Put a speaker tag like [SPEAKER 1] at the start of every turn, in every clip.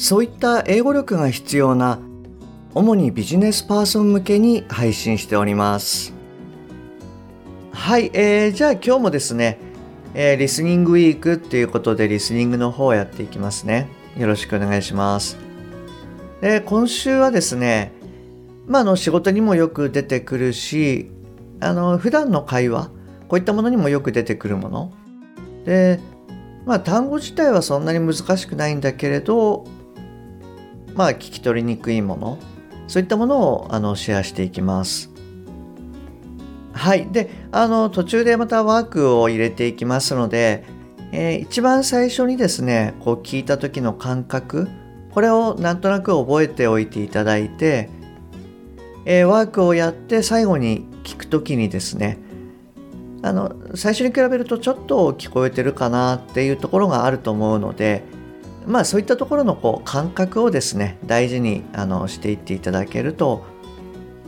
[SPEAKER 1] そういった英語力が必要な主にビジネスパーソン向けに配信しております。はい、えー、じゃあ今日もですね、えー、リスニングウィークっていうことでリスニングの方をやっていきますね。よろしくお願いします。で今週はですねまあ、の仕事にもよく出てくるしあの普段の会話こういったものにもよく出てくるもの。でまあ単語自体はそんなに難しくないんだけれどまあ聞き取りにくいもの。そういったものをあのシェアしていきます。はい。であの途中でまたワークを入れていきますので、えー、一番最初にですねこう聞いた時の感覚これをなんとなく覚えておいていただいてえー、ワークをやって最後に聞くときにですねあの最初に比べるとちょっと聞こえてるかなっていうところがあると思うのでまあそういったところのこう感覚をですね大事にあのしていっていただけると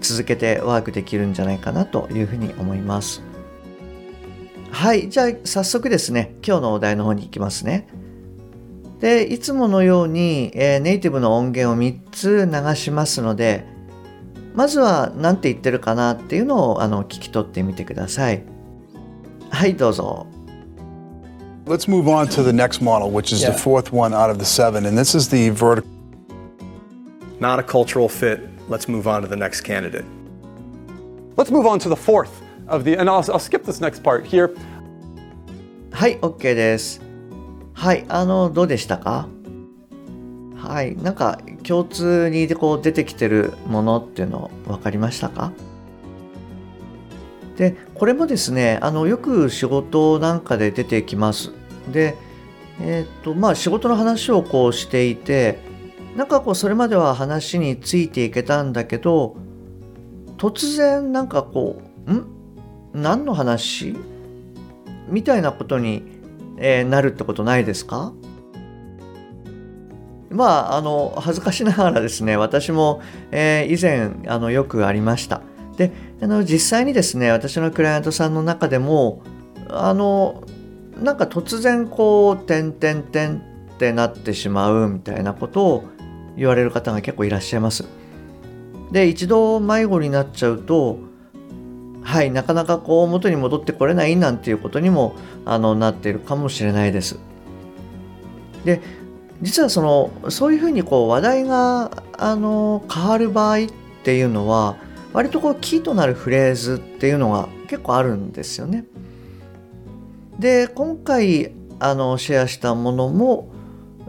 [SPEAKER 1] 続けてワークできるんじゃないかなというふうに思いますはいじゃあ早速ですね今日のお題の方に行きますねでいつものように、えー、ネイティブの音源を3つ流しますのでまずは何て言ってるかなっていうのをあの聞き取ってみてください。はい、どうぞ。
[SPEAKER 2] Let's move on to the next model, which is
[SPEAKER 3] Yeah.
[SPEAKER 2] the fourth one out of the seven. And this is the vertical.
[SPEAKER 3] Not a cultural fit. Let's move on to the next candidate.
[SPEAKER 4] Let's move on to the fourth of the, and I'll, I'll skip this next part here.
[SPEAKER 1] はい、OK です。はい、あの、どうでしたかはい、なんか共通にこう出てきてるものっていうの分かりましたかで、これもですね、あのよく仕事なんかで出てきます。で、えっ、と、まあ仕事の話をこうしていて、なんかこうそれまでは話についていけたんだけど、突然なんかこう、ん？何の話？みたいなことに、えーなるってことないですか？まあ、あの恥ずかしながらですね私も、えー以前あのよくありました。であの実際にですね私のクライアントさんの中でもあのなんか突然こう「てんてんてん」ってなってしまうみたいなことを言われる方が結構いらっしゃいますで一度迷子になっちゃうとはいなかなかこう元に戻ってこれないなんていうことにもあのなっているかもしれないですで実はそのそういうふうにこう話題があの変わる場合っていうのは割とこうキーとなるフレーズっていうのが結構あるんですよね。で今回あのシェアしたものも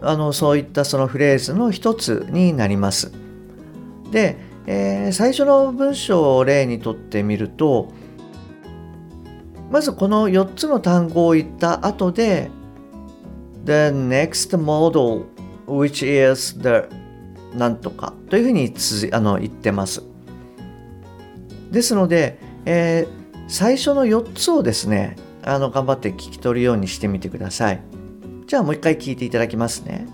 [SPEAKER 1] あのそういったそのフレーズの一つになります。で、えー最初の文章を例にとってみるとまずこの4つの単語を言った後で The next model which is the なんとかというふうにつあの言ってます。ですので、えー最初の4つをですねあの頑張って聞き取るようにしてみてください。じゃあもう一回聞いていただきますね。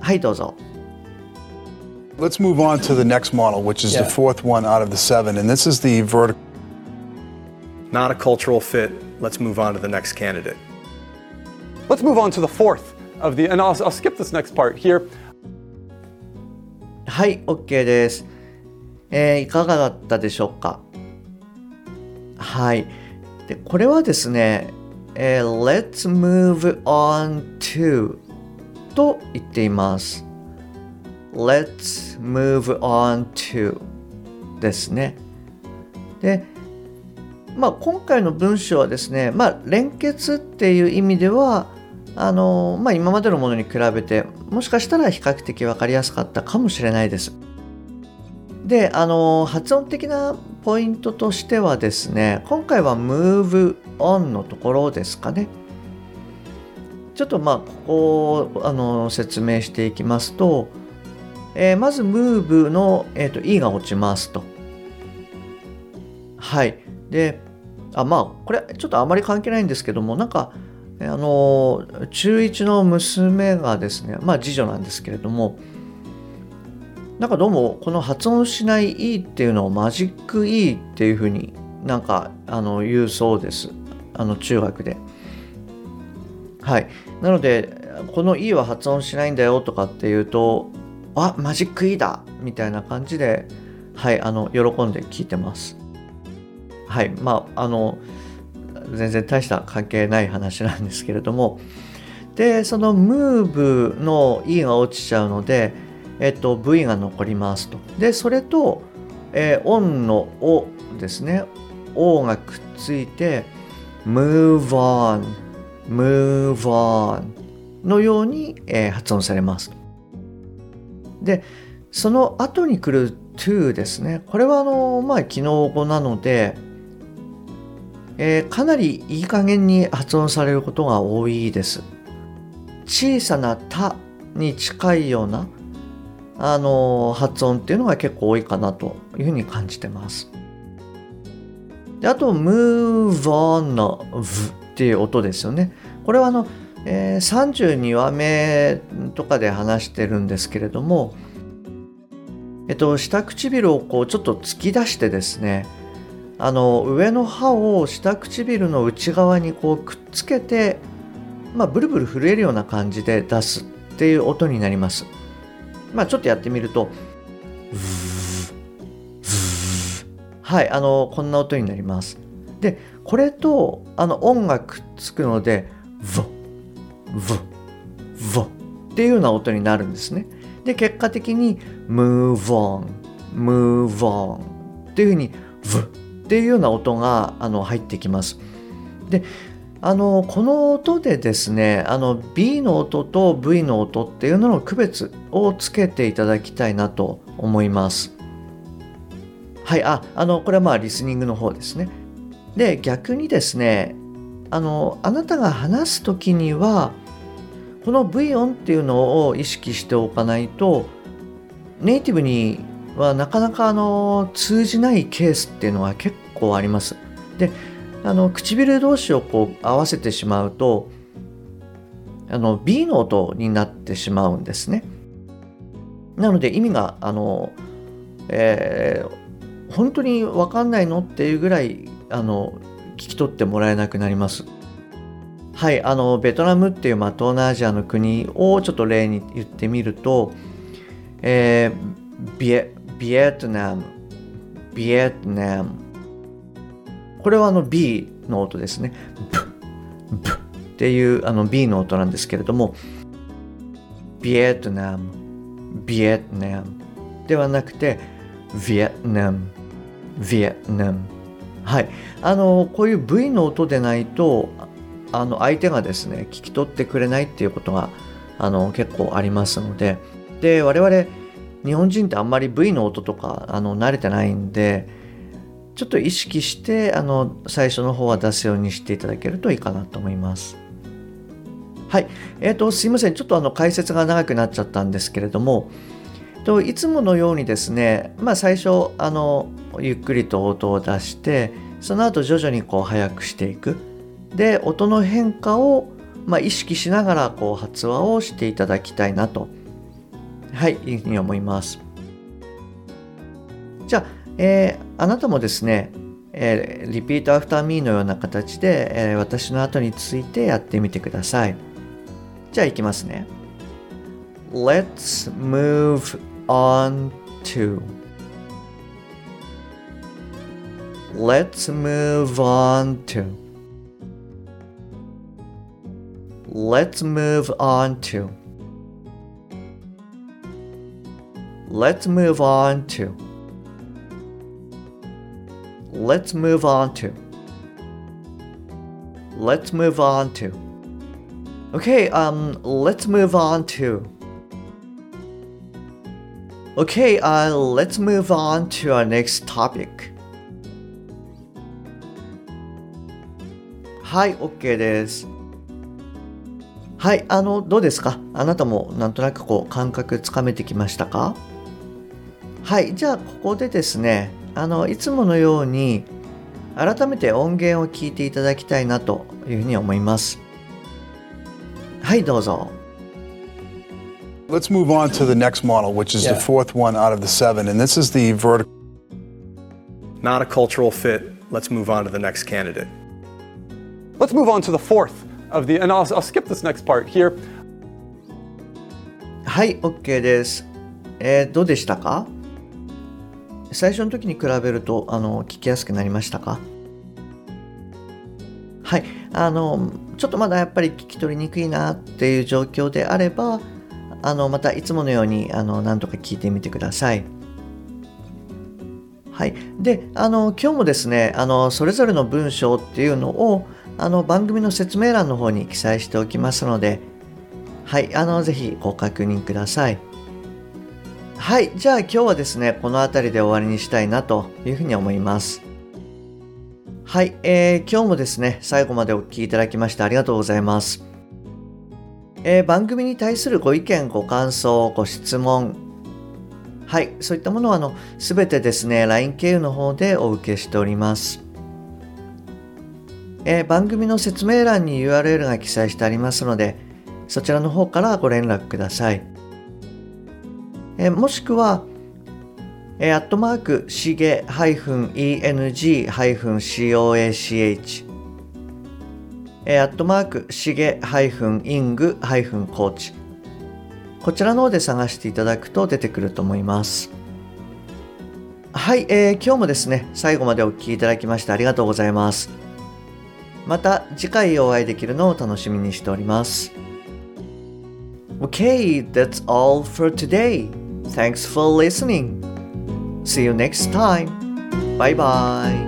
[SPEAKER 1] はいどうぞ。
[SPEAKER 2] Let's move on to the next model, which is
[SPEAKER 3] Yeah.
[SPEAKER 2] the fourth one out of the seven. And this is the vertical.
[SPEAKER 3] Not a cultural fit. Let's move on to the next candidate.
[SPEAKER 4] Let's move on to the fourth of the, and I'll, I'll skip this next part here.
[SPEAKER 1] はい、OK です。えーいかがだったでしょうかはい。で、これはですね、えー Let's move on to と言っています。Let's move on to ですね。で、まあ今回の文章はですね、まあ連結っていう意味では、あのまあ、今までのものに比べてもしかしたら比較的分かりやすかったかもしれないです。であの発音的なポイントとしてはですね今回は move on のところですかね。ちょっとまあここをあの説明していきますと、えーまず move の、えー、と E が落ちますと。はい。で、あまあこれちょっとあまり関係ないんですけどもなんかあの中1の娘がですねまあ次女なんですけれどもなんかどうもこの発音しない E っていうのをマジック E っていうふうになんかあの言うそうですあの中学で。はい。なのでこの E は発音しないんだよとかっていうとあマジック E だみたいな感じではいあの喜んで聞いてます。はいまああの全然大した関係ない話なんですけれどもでその move の E が落ちちゃうので、えっと、V が残りますと。でそれと、えー、on の O ですね。O がくっついて move on move on のように、えー発音されます。でその後に来る to ですね。これはあのまあ機能語なのでえーかなりいい加減に発音されることが多いです。小さな「た」に近いような、あの発音っていうのが結構多いかなというふうに感じてます。であと「move on」の「v」っていう音ですよね。これはあの、えー32話目とかで話してるんですけれども、えっと、下唇をこうちょっと突き出してですねあの上の歯を下唇の内側にこうくっつけて、まあ、ブルブル震えるような感じで出すっていう音になります。まあ、ちょっとやってみると、はい、あのこんな音になります。で、これとあの音がくっつくので、ヴ、ヴォ、ヴォっていうような音になるんですね。で、結果的に move on, move on っていうふうに、ヴっていうような音があの入ってきます。であのこの音でですねあの B の音と V の音っていうのの区別をつけていただきたいなと思います。はいああのこれはまあリスニングの方ですね。で逆にですねあのあなたが話す時にはこの V 音っていうのを意識しておかないとネイティブにはなかなかあの通じないケースっていうのが結構あります。であの唇同士をこう合わせてしまうとあの B の音になってしまうんですね。なので意味があの、えー本当に分かんないのっていうぐらいあの聞き取ってもらえなくなります。はい、あのベトナムっていう、まあ、東南アジアの国をちょっと例に言ってみると、えービエビエトナム、ビエトナム。これはあの B の音ですね。ブブっていうあの B の音なんですけれども、ビエトナム、ビエトナムではなくて、ビエトナム、ビエトナム。はい。あの、こういう V の音でないと、あの相手がですね、聞き取ってくれないっていうことがあの結構ありますので、で、我々、日本人ってあんまり V の音とかあの慣れてないんでちょっと意識してあの最初の方は出すようにしていただけるといいかなと思います。はい、えー、とすいませんちょっとあの解説が長くなっちゃったんですけれどもといつものようにですね、まあ、最初あのゆっくりと音を出してその後徐々にこう速くしていくで音の変化を、まあ、意識しながらこう発話をしていただきたいなとはい、いうふうに思います。じゃあ、えーあなたもですね、えー、 repeat after me のような形で、えー私の後についてやってみてください。じゃあ、いきますね。Let's move on to Let's move on to Let's move on to Let's move on to. Let's move on to. Let's move on to. Okay, um, let's move on to. Okay, uh, let's move on to our next topic. はい、OK です。はい、あの、どうですかあなたもなんとなくこう感覚つかめてきましたかはい、じゃあここでですね、あの、いつものように改めて音源を聞いていただきたいなというふうに思います。はい、どうぞ。
[SPEAKER 2] Let's move on to the next model, which is
[SPEAKER 3] Yeah.
[SPEAKER 2] the fourth one out of the seven. And this is the vertical.
[SPEAKER 3] Not a cultural fit. Let's move on to the next candidate.
[SPEAKER 4] Let's move on to the fourth of the, and I'll, I'll skip this next part here.
[SPEAKER 1] はい、OK です。えーどうでしたか最初の時に比べると、あの、聞きやすくなりましたか？はい、あの、ちょっとまだやっぱり聞き取りにくいなっていう状況であれば、あの、またいつものように、あの、何とか聞いてみてください。はい。で、あの、今日もですね、あの、それぞれの文章っていうのを、あの、番組の説明欄の方に記載しておきますので、はい、あの、ぜひご確認ください。はい、じゃあ今日はですね、この辺りで終わりにしたいなというふうに思います。はい、えー今日もですね、最後までお聞きいただきましてありがとうございます。えー番組に対するご意見、ご感想、ご質問、はい、そういったものは、あの、すべてですね、LINE 経由の方でお受けしております。えー番組の説明欄に URL が記載してありますので、そちらの方からご連絡ください。えもしくは、えアットマーク、しげ -eng-coach、えアットマーク、しげ -ing-coach、こちらの方で探していただくと出てくると思います。はい、えー今日もですね、最後までお聞きいただきましてありがとうございます。また次回お会いできるのを楽しみにしております。Okay, that's all for today. Thanks for listening. See you next time. Bye bye.